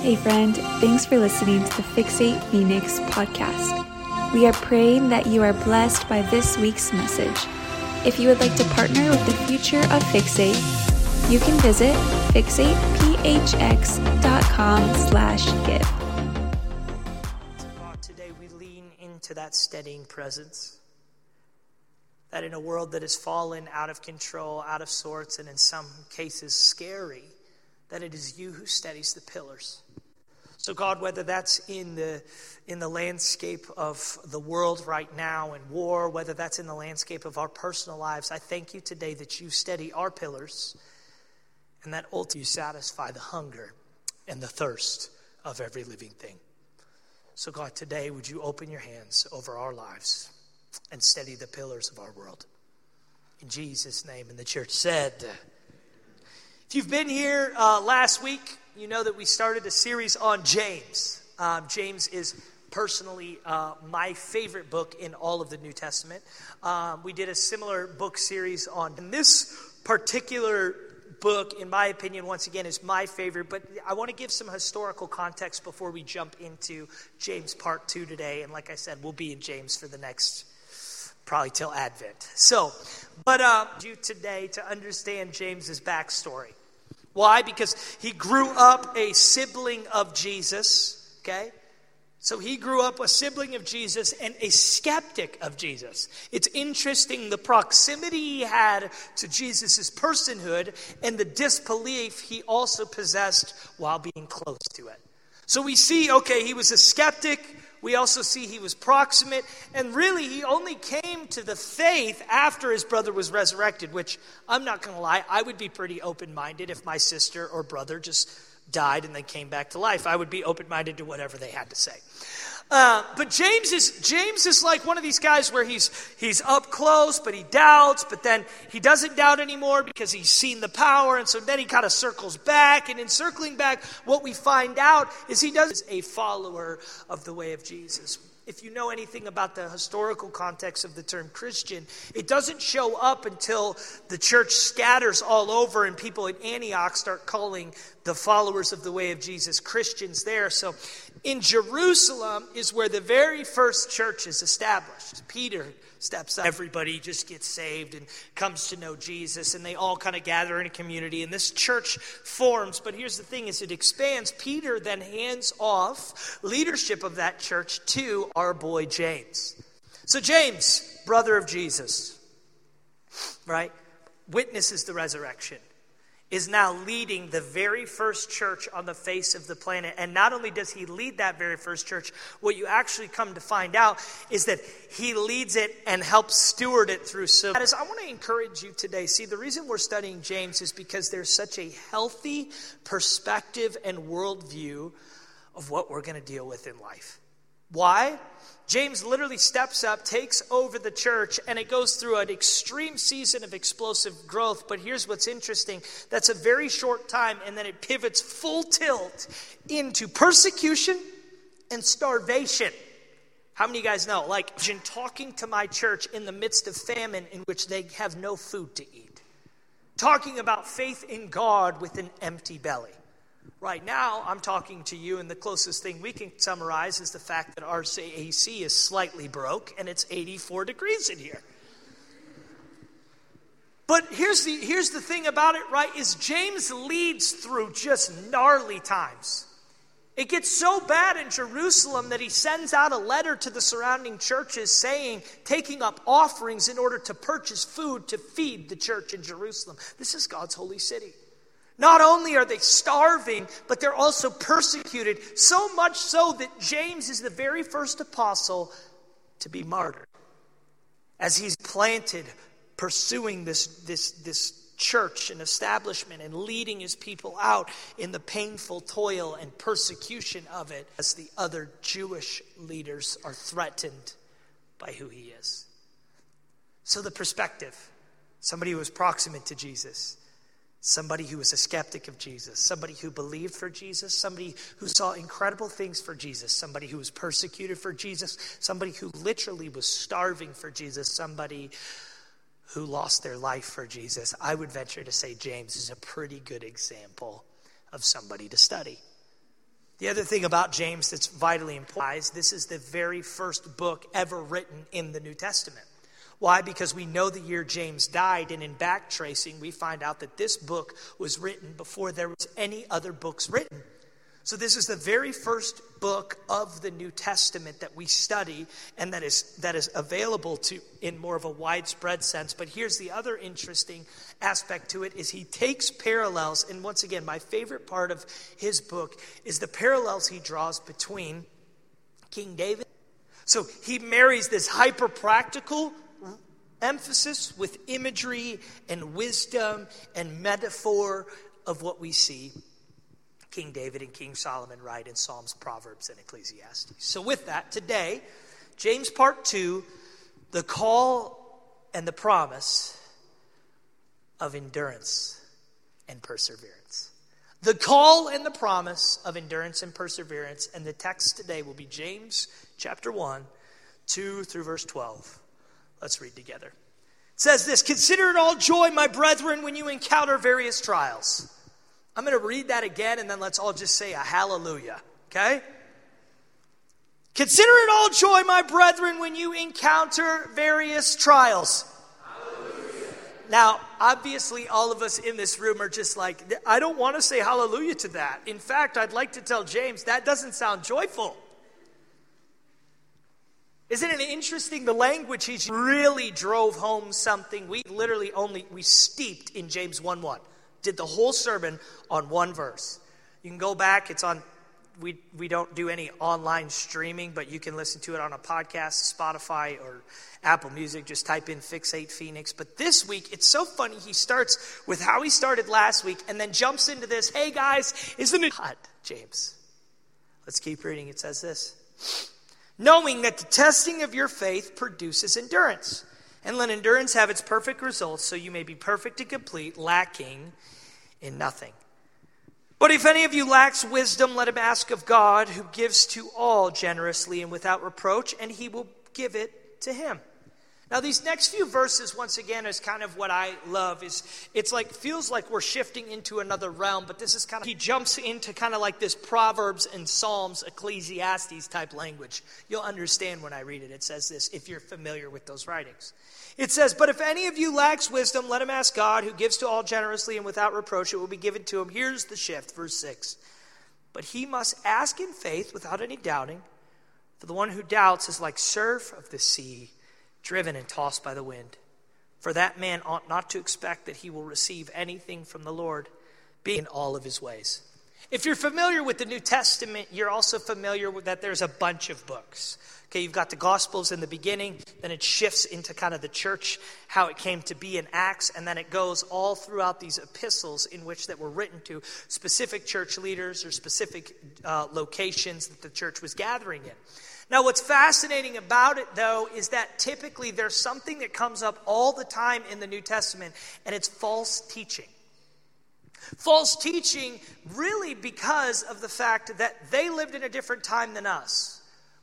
Hey, friend, thanks for listening to the Fixate Phoenix podcast. We are praying that you are blessed by this week's message. If you would like to partner with the future of Fixate, you can visit fixatephx.com slash give. Today we lean into that steadying presence. That in a world that has fallen out of control, out of sorts, and in some cases scary, that it is you who steadies the pillars. So, God, whether that's in the, in the landscape of the world right now and war, whether that's in the landscape of our personal lives, I thank you today that you steady our pillars and that ultimately you satisfy the hunger and the thirst of every living thing. So, God, today, would you open your hands over our lives and steady the pillars of our world? In Jesus' name. And the church said, if you've been here uh, last week, you know that we started a series on James. Um, James is personally uh, my favorite book in all of the New Testament. Um, we did a similar book series on and this particular book, in my opinion, once again, is my favorite. But I want to give some historical context before we jump into James part two today. And like I said, we'll be in James for the next probably till Advent. So, but uh, you today to understand James's backstory. Why? Because he grew up a sibling of Jesus, okay? So he grew up a sibling of Jesus and a skeptic of Jesus. It's interesting the proximity he had to Jesus' personhood and the disbelief he also possessed while being close to it. So we see, okay, he was a skeptic, we also see he was proximate, and really he only came to the faith after his brother was resurrected, which I'm not going to lie, I would be pretty open minded if my sister or brother just died and then came back to life. I would be open minded to whatever they had to say. Uh, but James is James is like one of these guys where he's he's up close, but he doubts, but then he doesn't doubt anymore because he's seen the power, and so then he kind of circles back. And in circling back, what we find out is he does is a follower of the way of Jesus if you know anything about the historical context of the term Christian, it doesn't show up until the church scatters all over and people in Antioch start calling the followers of the way of Jesus Christians there. So in Jerusalem is where the very first church is established. Peter steps up. Everybody just gets saved and comes to know Jesus, and they all kind of gather in a community, and this church forms. But here's the thing as it expands, Peter then hands off leadership of that church to our boy James. So, James, brother of Jesus, right, witnesses the resurrection is now leading the very first church on the face of the planet. And not only does he lead that very first church, what you actually come to find out is that he leads it and helps steward it through so. That is, I want to encourage you today. See, the reason we're studying James is because there's such a healthy perspective and worldview of what we're going to deal with in life. Why? James literally steps up, takes over the church, and it goes through an extreme season of explosive growth. But here's what's interesting that's a very short time, and then it pivots full tilt into persecution and starvation. How many of you guys know? Like, in talking to my church in the midst of famine in which they have no food to eat, talking about faith in God with an empty belly. Right now, I'm talking to you, and the closest thing we can summarize is the fact that our AC is slightly broke and it's 84 degrees in here. But here's the, here's the thing about it, right? Is James leads through just gnarly times. It gets so bad in Jerusalem that he sends out a letter to the surrounding churches saying, taking up offerings in order to purchase food to feed the church in Jerusalem. This is God's holy city. Not only are they starving, but they're also persecuted, so much so that James is the very first apostle to be martyred. As he's planted, pursuing this, this, this church and establishment and leading his people out in the painful toil and persecution of it, as the other Jewish leaders are threatened by who he is. So, the perspective somebody who was proximate to Jesus somebody who was a skeptic of Jesus, somebody who believed for Jesus, somebody who saw incredible things for Jesus, somebody who was persecuted for Jesus, somebody who literally was starving for Jesus, somebody who lost their life for Jesus. I would venture to say James is a pretty good example of somebody to study. The other thing about James that's vitally important is this is the very first book ever written in the New Testament. Why? Because we know the year James died, and in back tracing, we find out that this book was written before there was any other books written. So, this is the very first book of the New Testament that we study and that is, that is available to in more of a widespread sense. But here's the other interesting aspect to it is he takes parallels, and once again, my favorite part of his book is the parallels he draws between King David. So he marries this hyper practical emphasis with imagery and wisdom and metaphor of what we see King David and King Solomon write in Psalms, Proverbs, and Ecclesiastes. So, with that, today, James part two, the call and the promise of endurance and perseverance. The call and the promise of endurance and perseverance. And the text today will be James chapter 1, 2 through verse 12. Let's read together. It says this Consider it all joy, my brethren, when you encounter various trials I'm going to read that again and then let's all just say a hallelujah, okay? Consider it all joy, my brethren, when you encounter various trials. Hallelujah. Now, obviously, all of us in this room are just like, I don't want to say hallelujah to that. In fact, I'd like to tell James that doesn't sound joyful. Isn't it interesting the language he really drove home something we literally only we steeped in James 1 1 did the whole sermon on one verse. You can go back, it's on we, we don't do any online streaming, but you can listen to it on a podcast, Spotify, or Apple Music. Just type in Fixate Phoenix. But this week, it's so funny. He starts with how he started last week and then jumps into this Hey guys, isn't it hot, James? Let's keep reading. It says this Knowing that the testing of your faith produces endurance. And let endurance have its perfect results, so you may be perfect and complete, lacking in nothing. But if any of you lacks wisdom, let him ask of God, who gives to all generously and without reproach, and he will give it to him. Now, these next few verses, once again, is kind of what I love. Is it's like feels like we're shifting into another realm, but this is kind of he jumps into kind of like this Proverbs and Psalms, Ecclesiastes type language. You'll understand when I read it. It says this if you're familiar with those writings. It says, But if any of you lacks wisdom, let him ask God, who gives to all generously and without reproach, it will be given to him. Here's the shift, verse 6. But he must ask in faith without any doubting, for the one who doubts is like surf of the sea driven and tossed by the wind. For that man ought not to expect that he will receive anything from the Lord, being in all of his ways. If you're familiar with the New Testament, you're also familiar with that there's a bunch of books. Okay, you've got the Gospels in the beginning, then it shifts into kind of the church, how it came to be in Acts, and then it goes all throughout these epistles in which that were written to specific church leaders or specific uh, locations that the church was gathering in. Now, what's fascinating about it, though, is that typically there's something that comes up all the time in the New Testament, and it's false teaching. False teaching, really, because of the fact that they lived in a different time than us.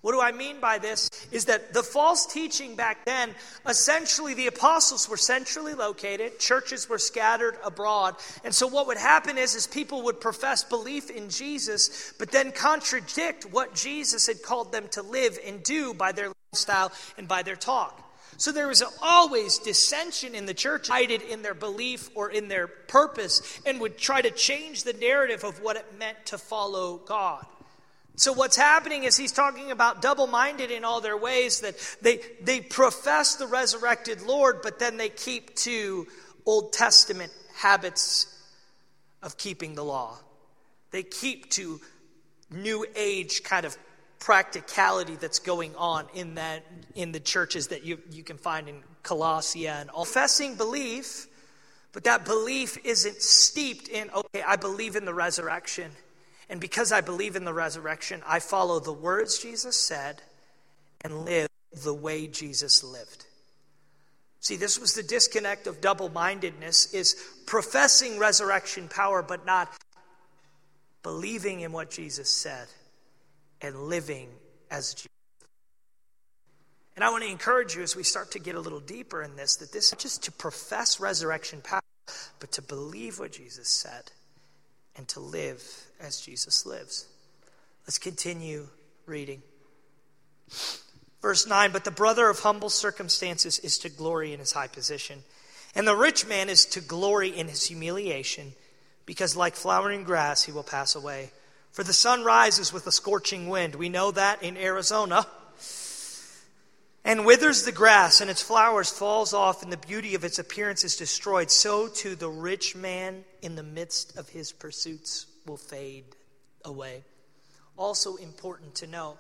What do I mean by this? Is that the false teaching back then, essentially the apostles were centrally located, churches were scattered abroad. And so what would happen is, is people would profess belief in Jesus, but then contradict what Jesus had called them to live and do by their lifestyle and by their talk. So there was always dissension in the church, guided in their belief or in their purpose, and would try to change the narrative of what it meant to follow God. So what's happening is he's talking about double-minded in all their ways that they they profess the resurrected Lord but then they keep to Old Testament habits of keeping the law. They keep to new age kind of practicality that's going on in that in the churches that you, you can find in Colossia and all professing belief, but that belief isn't steeped in okay, I believe in the resurrection and because I believe in the resurrection, I follow the words Jesus said and live the way Jesus lived. See, this was the disconnect of double mindedness is professing resurrection power, but not believing in what Jesus said and living as Jesus. And I want to encourage you as we start to get a little deeper in this that this is just to profess resurrection power, but to believe what Jesus said and to live as Jesus lives. Let's continue reading. Verse 9 But the brother of humble circumstances is to glory in his high position, and the rich man is to glory in his humiliation, because like flowering grass he will pass away. For the sun rises with a scorching wind. We know that in Arizona. And withers the grass, and its flowers falls off, and the beauty of its appearance is destroyed. So too the rich man in the midst of his pursuits will fade away. Also important to know,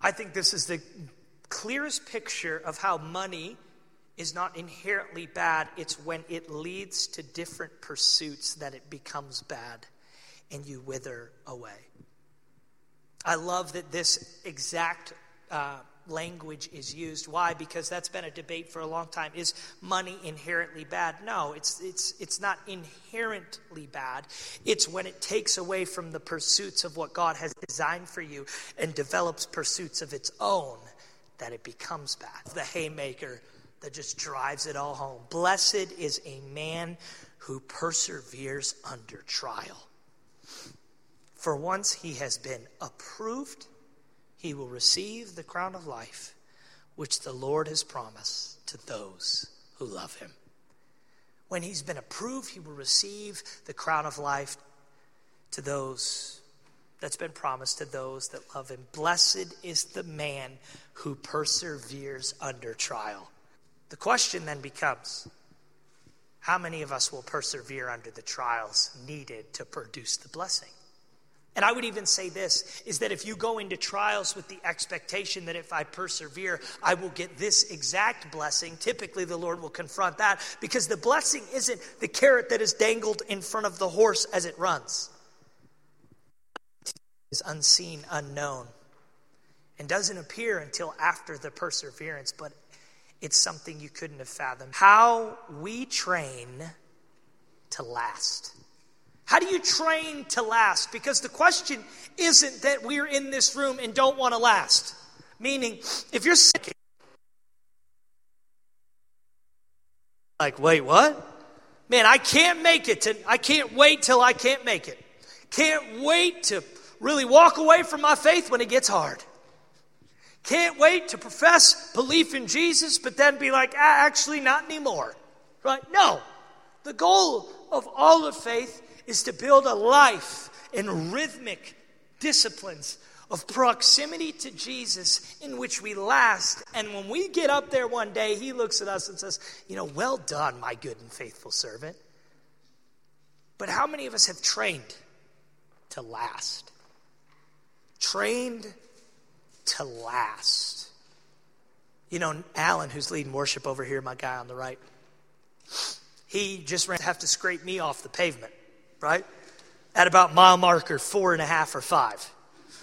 I think this is the clearest picture of how money is not inherently bad. It's when it leads to different pursuits that it becomes bad and you wither away. I love that this exact uh, language is used. Why? Because that's been a debate for a long time. Is money inherently bad? No, it's, it's, it's not inherently bad. It's when it takes away from the pursuits of what God has designed for you and develops pursuits of its own that it becomes bad. The haymaker that just drives it all home. Blessed is a man who perseveres under trial. For once he has been approved, he will receive the crown of life which the Lord has promised to those who love him. When he's been approved, he will receive the crown of life to those that's been promised to those that love him. Blessed is the man who perseveres under trial. The question then becomes how many of us will persevere under the trials needed to produce the blessing? And I would even say this is that if you go into trials with the expectation that if I persevere, I will get this exact blessing, typically the Lord will confront that because the blessing isn't the carrot that is dangled in front of the horse as it runs. It is unseen, unknown, and doesn't appear until after the perseverance, but it's something you couldn't have fathomed. How we train to last. How do you train to last? Because the question isn't that we're in this room and don't want to last. Meaning, if you're sick, like, wait, what? Man, I can't make it. To, I can't wait till I can't make it. Can't wait to really walk away from my faith when it gets hard. Can't wait to profess belief in Jesus, but then be like, ah, actually, not anymore. Right? No. The goal of all of faith is to build a life in rhythmic disciplines of proximity to Jesus in which we last. And when we get up there one day, he looks at us and says, You know, well done, my good and faithful servant. But how many of us have trained to last? Trained to last. You know, Alan, who's leading worship over here, my guy on the right, he just ran to have to scrape me off the pavement right? At about mile marker four and a half or five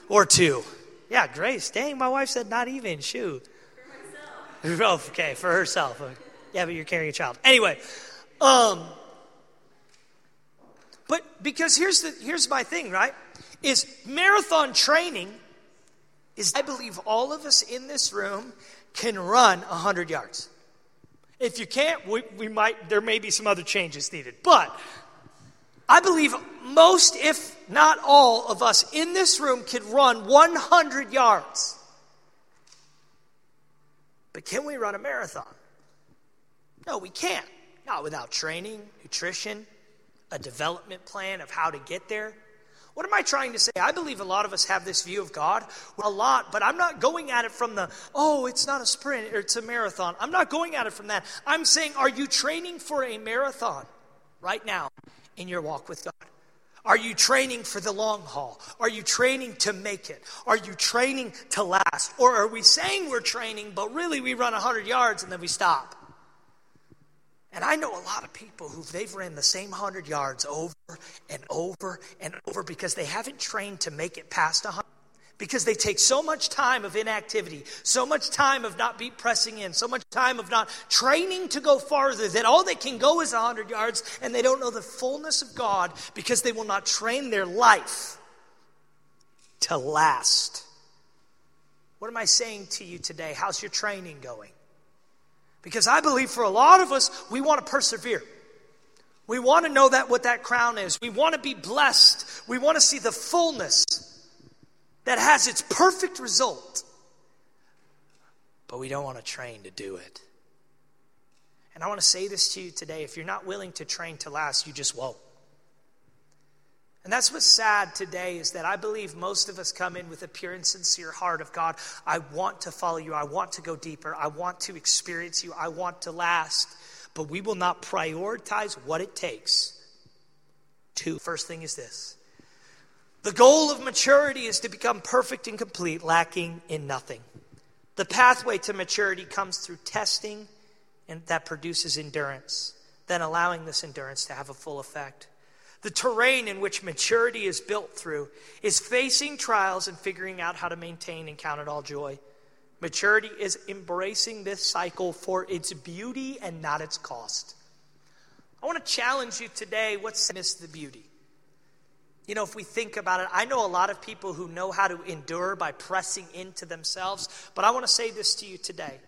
or two. Yeah, Grace. Dang, my wife said not even. Shoot. For myself. okay, for herself. Yeah, but you're carrying a child. Anyway, um, but because here's the here's my thing, right? Is marathon training is I believe all of us in this room can run 100 yards. If you can't, we, we might there may be some other changes needed. But I believe most, if not all, of us in this room could run 100 yards. But can we run a marathon? No, we can't. Not without training, nutrition, a development plan of how to get there. What am I trying to say? I believe a lot of us have this view of God, a lot, but I'm not going at it from the, oh, it's not a sprint or it's a marathon. I'm not going at it from that. I'm saying, are you training for a marathon right now? In your walk with God? Are you training for the long haul? Are you training to make it? Are you training to last? Or are we saying we're training, but really we run 100 yards and then we stop? And I know a lot of people who they've ran the same 100 yards over and over and over because they haven't trained to make it past 100 because they take so much time of inactivity, so much time of not be pressing in, so much time of not training to go farther that all they can go is 100 yards and they don't know the fullness of God because they will not train their life to last. What am I saying to you today? How's your training going? Because I believe for a lot of us, we want to persevere. We want to know that what that crown is. We want to be blessed. We want to see the fullness that has its perfect result, but we don't want to train to do it. And I want to say this to you today if you're not willing to train to last, you just won't. And that's what's sad today is that I believe most of us come in with a pure and sincere heart of God. I want to follow you. I want to go deeper. I want to experience you. I want to last. But we will not prioritize what it takes to. First thing is this the goal of maturity is to become perfect and complete, lacking in nothing. The pathway to maturity comes through testing and that produces endurance, then allowing this endurance to have a full effect. The terrain in which maturity is built through is facing trials and figuring out how to maintain and count it all joy. Maturity is embracing this cycle for its beauty and not its cost. I want to challenge you today what's miss the beauty? You know, if we think about it, I know a lot of people who know how to endure by pressing into themselves, but I want to say this to you today.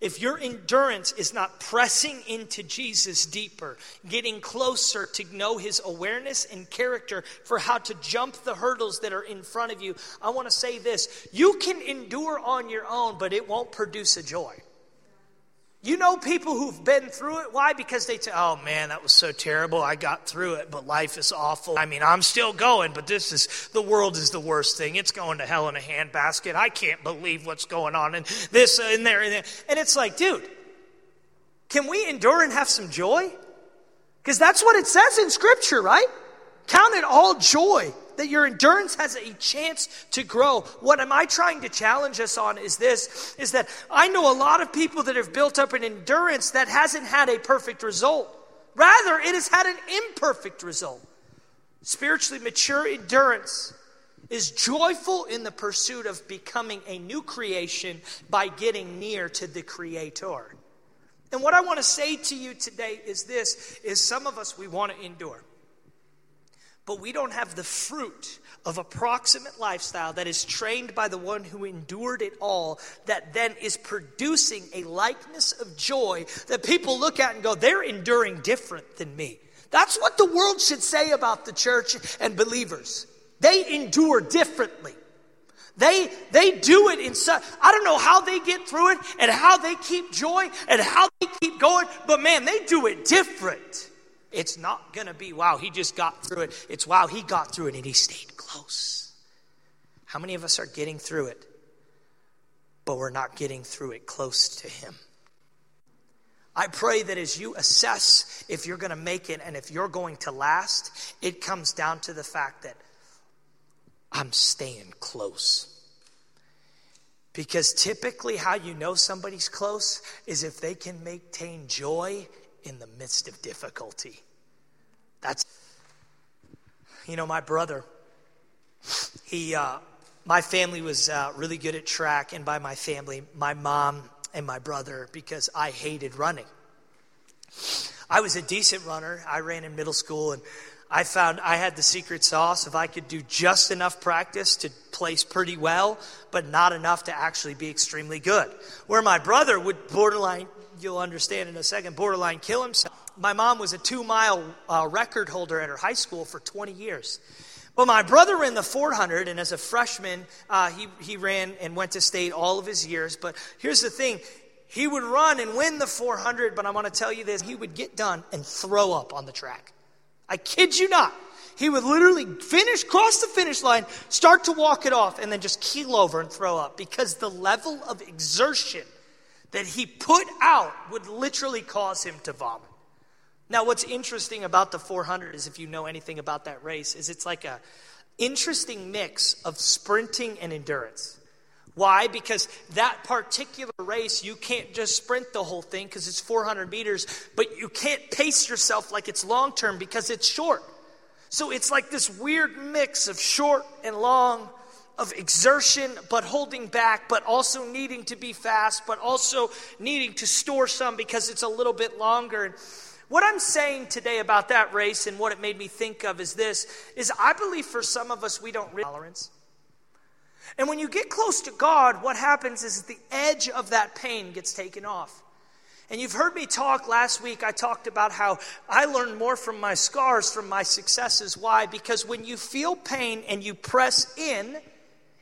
If your endurance is not pressing into Jesus deeper, getting closer to know his awareness and character for how to jump the hurdles that are in front of you, I want to say this. You can endure on your own, but it won't produce a joy. You know people who've been through it. Why? Because they say, oh man, that was so terrible. I got through it, but life is awful. I mean, I'm still going, but this is, the world is the worst thing. It's going to hell in a handbasket. I can't believe what's going on and this uh, and there and there. And it's like, dude, can we endure and have some joy? Because that's what it says in Scripture, right? Count it all joy that your endurance has a chance to grow. What am I trying to challenge us on is this is that I know a lot of people that have built up an endurance that hasn't had a perfect result. Rather, it has had an imperfect result. Spiritually mature endurance is joyful in the pursuit of becoming a new creation by getting near to the creator. And what I want to say to you today is this is some of us we want to endure but we don't have the fruit of a proximate lifestyle that is trained by the one who endured it all, that then is producing a likeness of joy that people look at and go, they're enduring different than me. That's what the world should say about the church and believers. They endure differently. They, they do it in such, I don't know how they get through it and how they keep joy and how they keep going, but man, they do it different. It's not going to be, wow, he just got through it. It's, wow, he got through it and he stayed close. How many of us are getting through it, but we're not getting through it close to him? I pray that as you assess if you're going to make it and if you're going to last, it comes down to the fact that I'm staying close. Because typically, how you know somebody's close is if they can maintain joy in the midst of difficulty. That's, you know, my brother, he, uh, my family was uh, really good at track, and by my family, my mom and my brother, because I hated running. I was a decent runner. I ran in middle school, and I found I had the secret sauce. If I could do just enough practice to place pretty well, but not enough to actually be extremely good. Where my brother would borderline you'll understand in a second, borderline kill himself. My mom was a two mile uh, record holder at her high school for 20 years. But my brother ran the 400, and as a freshman, uh, he, he ran and went to state all of his years. But here's the thing he would run and win the 400, but I want to tell you this he would get done and throw up on the track. I kid you not. He would literally finish, cross the finish line, start to walk it off, and then just keel over and throw up because the level of exertion that he put out would literally cause him to vomit. Now, what's interesting about the 400 is if you know anything about that race, is it's like a interesting mix of sprinting and endurance. Why? Because that particular race, you can't just sprint the whole thing because it's 400 meters, but you can't pace yourself like it's long term because it's short. So it's like this weird mix of short and long of exertion, but holding back, but also needing to be fast, but also needing to store some because it's a little bit longer. What I'm saying today about that race and what it made me think of is this is I believe for some of us we don't tolerance. And when you get close to God, what happens is the edge of that pain gets taken off. And you've heard me talk last week. I talked about how I learned more from my scars, from my successes. Why? Because when you feel pain and you press in,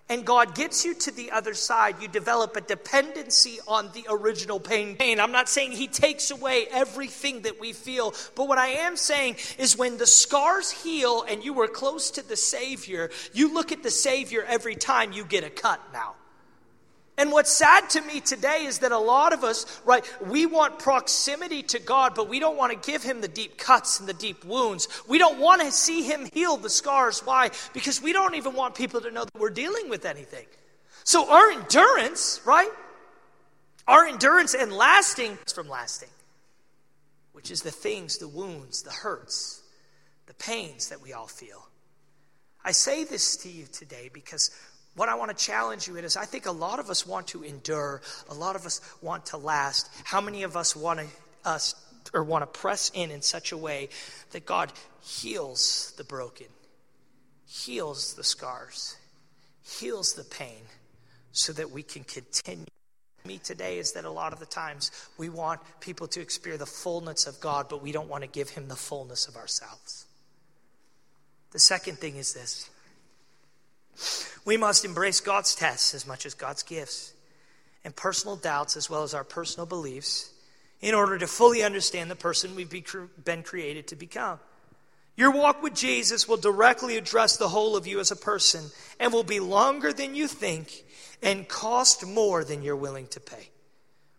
and God gets you to the other side, you develop a dependency on the original pain. pain. I'm not saying He takes away everything that we feel, but what I am saying is when the scars heal and you were close to the Savior, you look at the Savior every time you get a cut now. And what's sad to me today is that a lot of us, right, we want proximity to God, but we don't want to give Him the deep cuts and the deep wounds. We don't want to see Him heal the scars. Why? Because we don't even want people to know that we're dealing with anything. So our endurance, right, our endurance and lasting is from lasting, which is the things, the wounds, the hurts, the pains that we all feel. I say this to you today because what I want to challenge you in is I think a lot of us want to endure, a lot of us want to last. How many of us want to us or want to press in in such a way that God heals the broken, heals the scars, heals the pain so that we can continue me today is that a lot of the times we want people to experience the fullness of God, but we don't want to give him the fullness of ourselves. The second thing is this we must embrace God's tests as much as God's gifts and personal doubts as well as our personal beliefs in order to fully understand the person we've been created to become. Your walk with Jesus will directly address the whole of you as a person and will be longer than you think and cost more than you're willing to pay.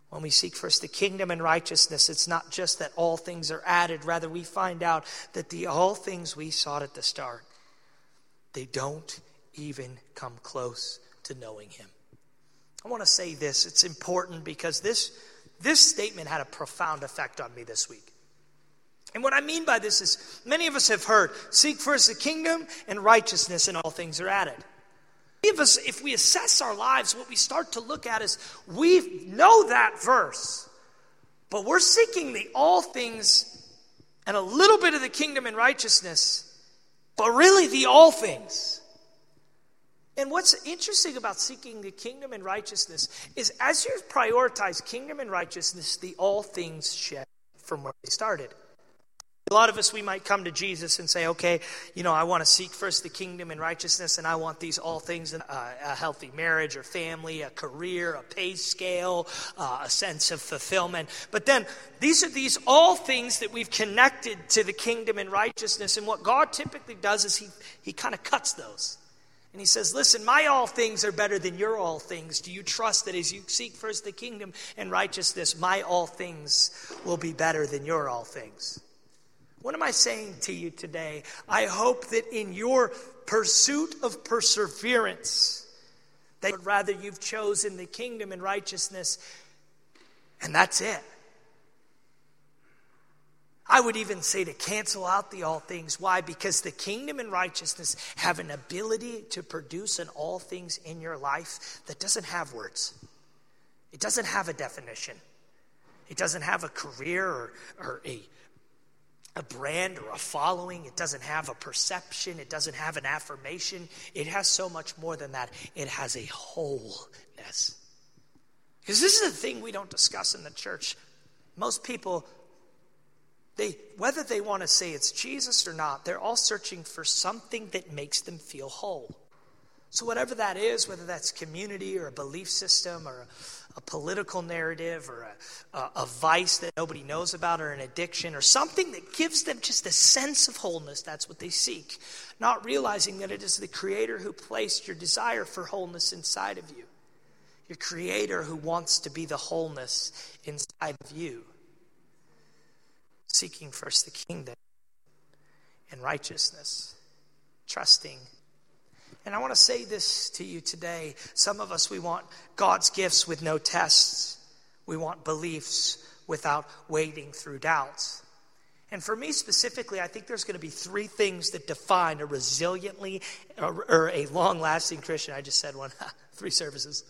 When we seek first the kingdom and righteousness, it's not just that all things are added, rather, we find out that the all things we sought at the start, they don't even come close to knowing him. I want to say this. It's important because this, this statement had a profound effect on me this week. And what I mean by this is many of us have heard seek first the kingdom and righteousness, and all things are added. Many of us, if we assess our lives, what we start to look at is we know that verse, but we're seeking the all things and a little bit of the kingdom and righteousness, but really the all things. And what's interesting about seeking the kingdom and righteousness is as you prioritize kingdom and righteousness, the all things shift from where they started. A lot of us, we might come to Jesus and say, okay, you know, I want to seek first the kingdom and righteousness, and I want these all things uh, a healthy marriage or family, a career, a pay scale, uh, a sense of fulfillment. But then these are these all things that we've connected to the kingdom and righteousness. And what God typically does is He, he kind of cuts those. And he says, Listen, my all things are better than your all things. Do you trust that as you seek first the kingdom and righteousness, my all things will be better than your all things? What am I saying to you today? I hope that in your pursuit of perseverance, that rather you've chosen the kingdom and righteousness, and that's it. I would even say to cancel out the all things. Why? Because the kingdom and righteousness have an ability to produce an all things in your life that doesn't have words. It doesn't have a definition. It doesn't have a career or, or a, a brand or a following. It doesn't have a perception. It doesn't have an affirmation. It has so much more than that. It has a wholeness. Because this is a thing we don't discuss in the church. Most people they, whether they want to say it's Jesus or not, they're all searching for something that makes them feel whole. So, whatever that is, whether that's community or a belief system or a, a political narrative or a, a, a, vice that nobody knows about or an addiction or something that gives them just a sense of wholeness, that's what they seek. Not realizing that it is the Creator who placed your desire for wholeness inside of you, your Creator who wants to be the wholeness inside of you seeking first the kingdom and righteousness, trusting. And I want to say this to you today. Some of us, we want God's gifts with no tests, we want beliefs without wading through doubts. And for me specifically, I think there's going to be three things that define a resiliently or, a long lasting Christian. I just said one, three services.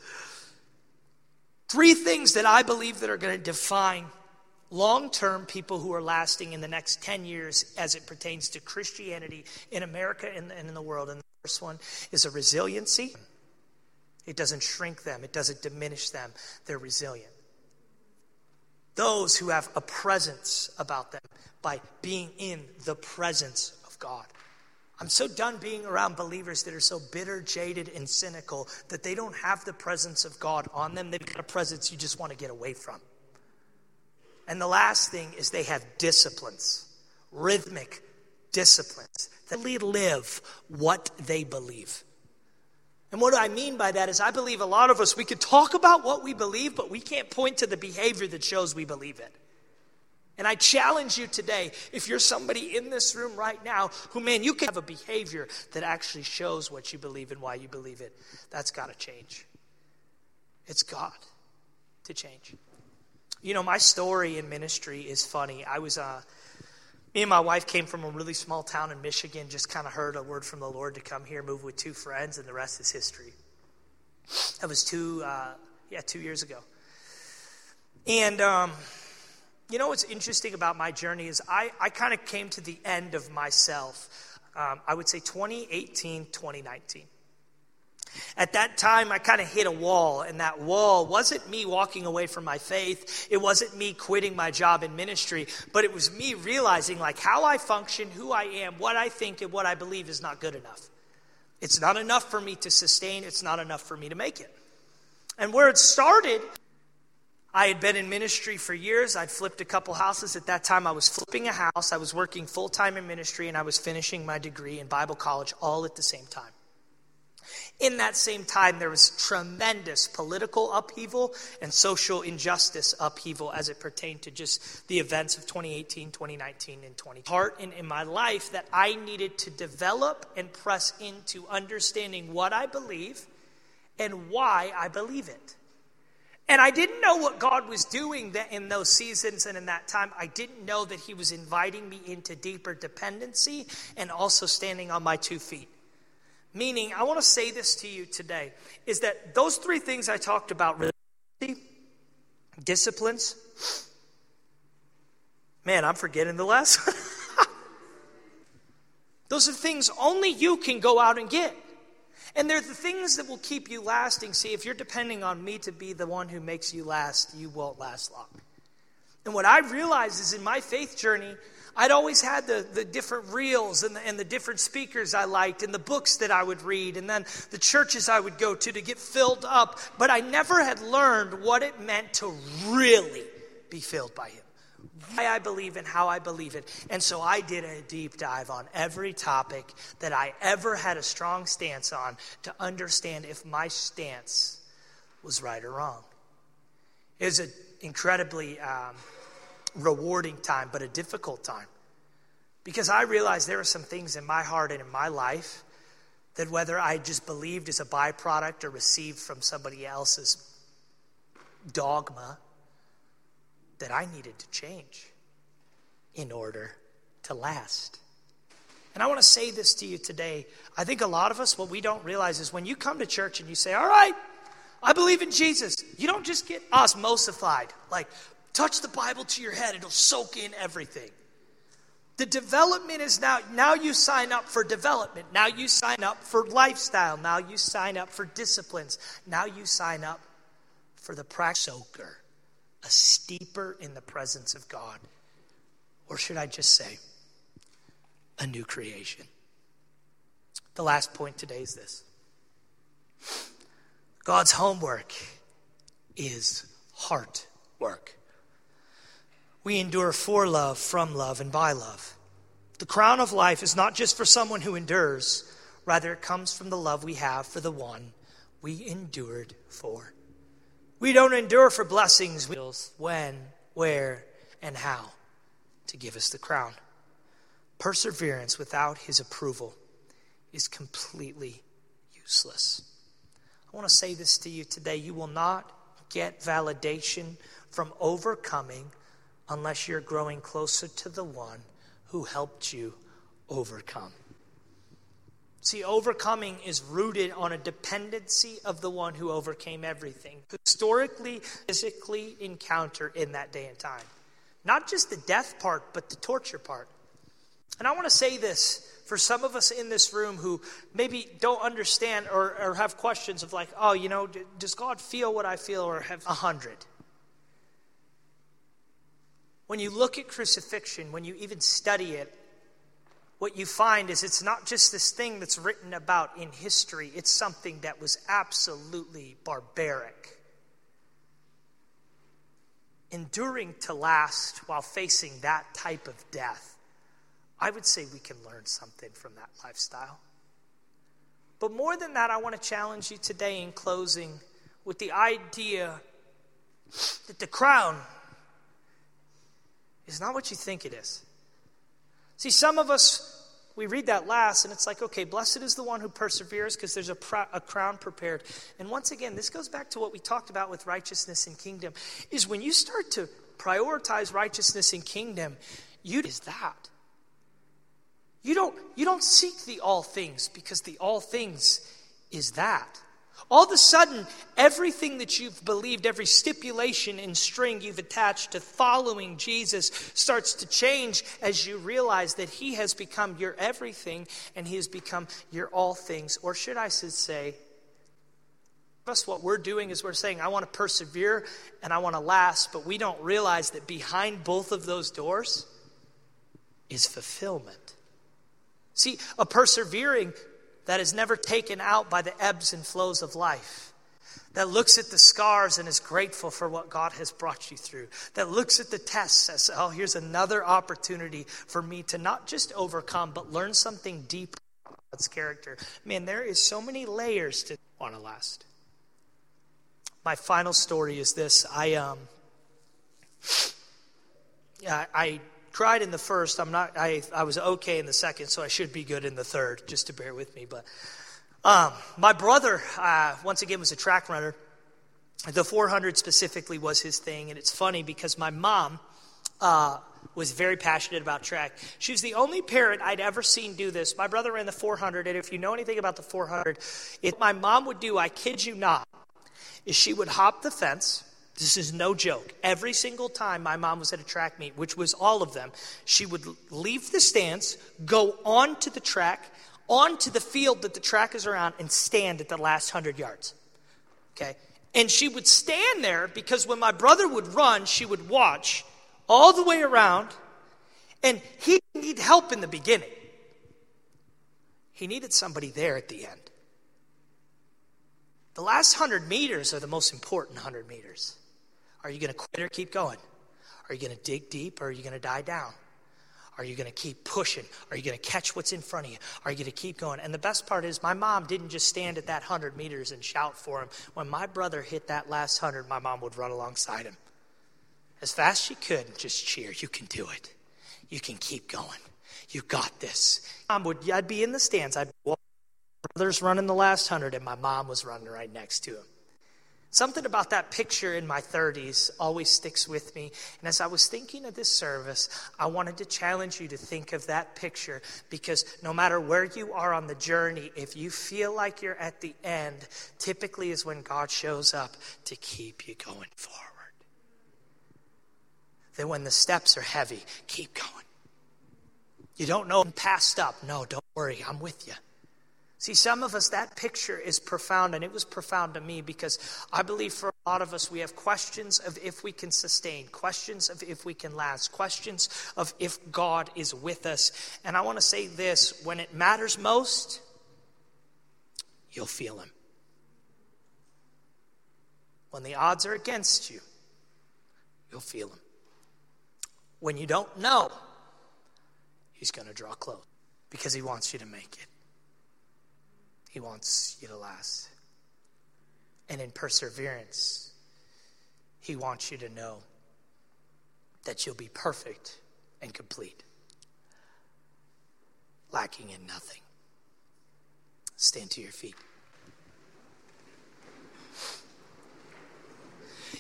Three things that I believe that are going to define long term people who are lasting in the next 10 years as it pertains to Christianity in America and in the world. And the first one is a resiliency. It doesn't shrink them, it doesn't diminish them. They're resilient. Those who have a presence about them by being in the presence of God. I'm so done being around believers that are so bitter, jaded, and cynical that they don't have the presence of God on them. They've got a presence you just want to get away from. And the last thing is they have disciplines, rhythmic disciplines that live what they believe. And what I mean by that is, I believe a lot of us, we could talk about what we believe, but we can't point to the behavior that shows we believe it. And I challenge you today, if you're somebody in this room right now who, man, you can have a behavior that actually shows what you believe and why you believe it, that's got to change. It's God to change. You know, my story in ministry is funny. I was, uh, me and my wife came from a really small town in Michigan, just kind of heard a word from the Lord to come here, move with two friends, and the rest is history. That was two, uh, yeah, two years ago. And, um, you know what's interesting about my journey is I, I kind of came to the end of myself. Um, I would say 2018, 2019. At that time, I kind of hit a wall, and that wall wasn't me walking away from my faith. It wasn't me quitting my job in ministry, but it was me realizing like how I function, who I am, what I think, and what I believe is not good enough. It's not enough for me to sustain, it's not enough for me to make it. And where it started, I had been in ministry for years. I'd flipped a couple houses. At that time, I was flipping a house. I was working full time in ministry, and I was finishing my degree in Bible college all at the same time. In that same time, there was tremendous political upheaval and social injustice upheaval as it pertained to just the events of 2018, 2019, and 2020. Part in, in my life that I needed to develop and press into understanding what I believe and why I believe it. And I didn't know what God was doing in those seasons and in that time. I didn't know that He was inviting me into deeper dependency and also standing on my two feet. Meaning, I want to say this to you today is that those three things I talked about disciplines, man, I'm forgetting the last. those are things only you can go out and get. And they're the things that will keep you lasting. See, if you're depending on me to be the one who makes you last, you won't last long. And what I realized is in my faith journey, I'd always had the, the different reels and the, and the different speakers I liked and the books that I would read and then the churches I would go to to get filled up. But I never had learned what it meant to really be filled by Him. Why I believe and how I believe it. And so I did a deep dive on every topic that I ever had a strong stance on to understand if my stance was right or wrong. It was an incredibly um, rewarding time, but a difficult time. Because I realized there were some things in my heart and in my life that whether I just believed as a byproduct or received from somebody else's dogma, that I needed to change in order to last. And I want to say this to you today. I think a lot of us, what we don't realize is when you come to church and you say, All right, I believe in Jesus, you don't just get osmosified, like touch the Bible to your head, it'll soak in everything. The development is now, now you sign up for development. Now you sign up for lifestyle. Now you sign up for disciplines. Now you sign up for the practice soaker, a steeper in the presence of God. Or should I just say, a new creation? The last point today is this God's homework is heart work. We endure for love, from love, and by love. The crown of life is not just for someone who endures, rather, it comes from the love we have for the one we endured for. We don't endure for blessings, when, where, and how to give us the crown. Perseverance without his approval is completely useless. I want to say this to you today. You will not get validation from overcoming unless you're growing closer to the one who helped you overcome. See, overcoming is rooted on a dependency of the one who overcame everything, historically, physically encounter in that day and time. Not just the death part, but the torture part. And I want to say this for some of us in this room who maybe don't understand or, or have questions of like, oh, you know, does God feel what I feel or have a hundred? When you look at crucifixion, when you even study it, what you find is it's not just this thing that's written about in history, it's something that was absolutely barbaric. Enduring to last while facing that type of death, I would say we can learn something from that lifestyle. But more than that, I want to challenge you today in closing with the idea that the crown is not what you think it is. See, some of us, we read that last and it's like, okay, blessed is the one who perseveres because there's a, a crown prepared. And once again, this goes back to what we talked about with righteousness and kingdom is when you start to prioritize righteousness and kingdom, you is that. You don't, you don't seek the all things because the all things is that. All of a sudden, everything that you've believed, every stipulation and string you've attached to following Jesus starts to change as you realize that He has become your everything and He has become your all things. Or should I say, us what we're doing is we're saying, I want to persevere and I want to last, but we don't realize that behind both of those doors is fulfillment. See, a persevering that is never taken out by the ebbs and flows of life, that looks at the scars and is grateful for what God has brought you through, that looks at the tests as, oh, here's another opportunity for me to not just overcome, but learn something deep about God's character. Man, there is so many layers to want to last. My final story is this. I um yeah, I cried in the first. I'm not. I I was okay in the second, so I should be good in the third. Just to bear with me. But um, my brother, uh, once again, was a track runner. The 400 specifically was his thing, and it's funny because my mom. Uh, was very passionate about track. She was the only parent I'd ever seen do this. My brother ran the 400, and if you know anything about the 400, if my mom would do, I kid you not, is she would hop the fence, this is no joke. Every single time my mom was at a track meet, which was all of them, she would leave the stands, go onto the track, onto the field that the track is around, and stand at the last 100 yards. Okay? And she would stand there because when my brother would run, she would watch all the way around, and he needed help in the beginning. He needed somebody there at the end. The last 100 meters are the most important 100 meters. Are you going to quit or keep going? Are you going to dig deep or are you going to die down? Are you going to keep pushing? Are you going to catch what's in front of you? Are you going to keep going? And the best part is, my mom didn't just stand at that 100 meters and shout for him. When my brother hit that last 100, my mom would run alongside him. As fast as she could, and just cheer. You can do it. You can keep going. You got this. Mom would, I'd be in the stands. I'd walk. Brother's running the last 100, and my mom was running right next to him. Something about that picture in my 30s always sticks with me. And as I was thinking of this service, I wanted to challenge you to think of that picture because no matter where you are on the journey, if you feel like you're at the end, typically is when God shows up to keep you going forward. Then when the steps are heavy, keep going. You don't know I'm passed up. No, don't worry, I'm with you. See, some of us, that picture is profound, and it was profound to me because I believe for a lot of us, we have questions of if we can sustain, questions of if we can last, questions of if God is with us. And I want to say this when it matters most, you'll feel Him. When the odds are against you, you'll feel Him. When you don't know, He's going to draw close because He wants you to make it. He wants you to last. And in perseverance, He wants you to know that you'll be perfect and complete, lacking in nothing. Stand to your feet.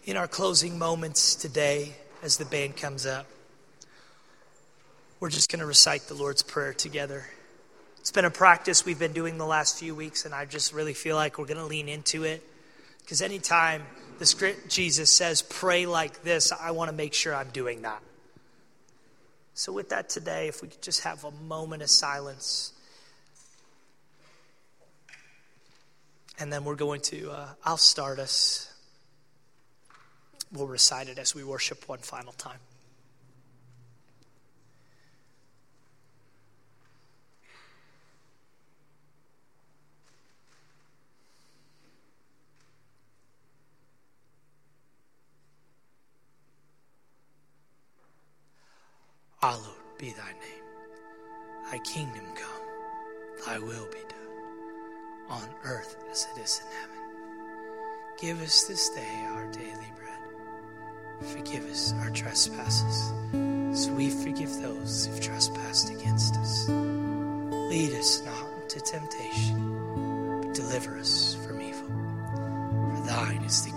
In our closing moments today, as the band comes up, we're just going to recite the Lord's Prayer together. It's been a practice we've been doing the last few weeks, and I just really feel like we're going to lean into it. Because anytime the script Jesus says, pray like this, I want to make sure I'm doing that. So, with that today, if we could just have a moment of silence. And then we're going to, uh, I'll start us. We'll recite it as we worship one final time. Hallowed be thy name. Thy kingdom come, thy will be done, on earth as it is in heaven. Give us this day our daily bread. Forgive us our trespasses, as we forgive those who've trespassed against us. Lead us not into temptation, but deliver us from evil. For thine is the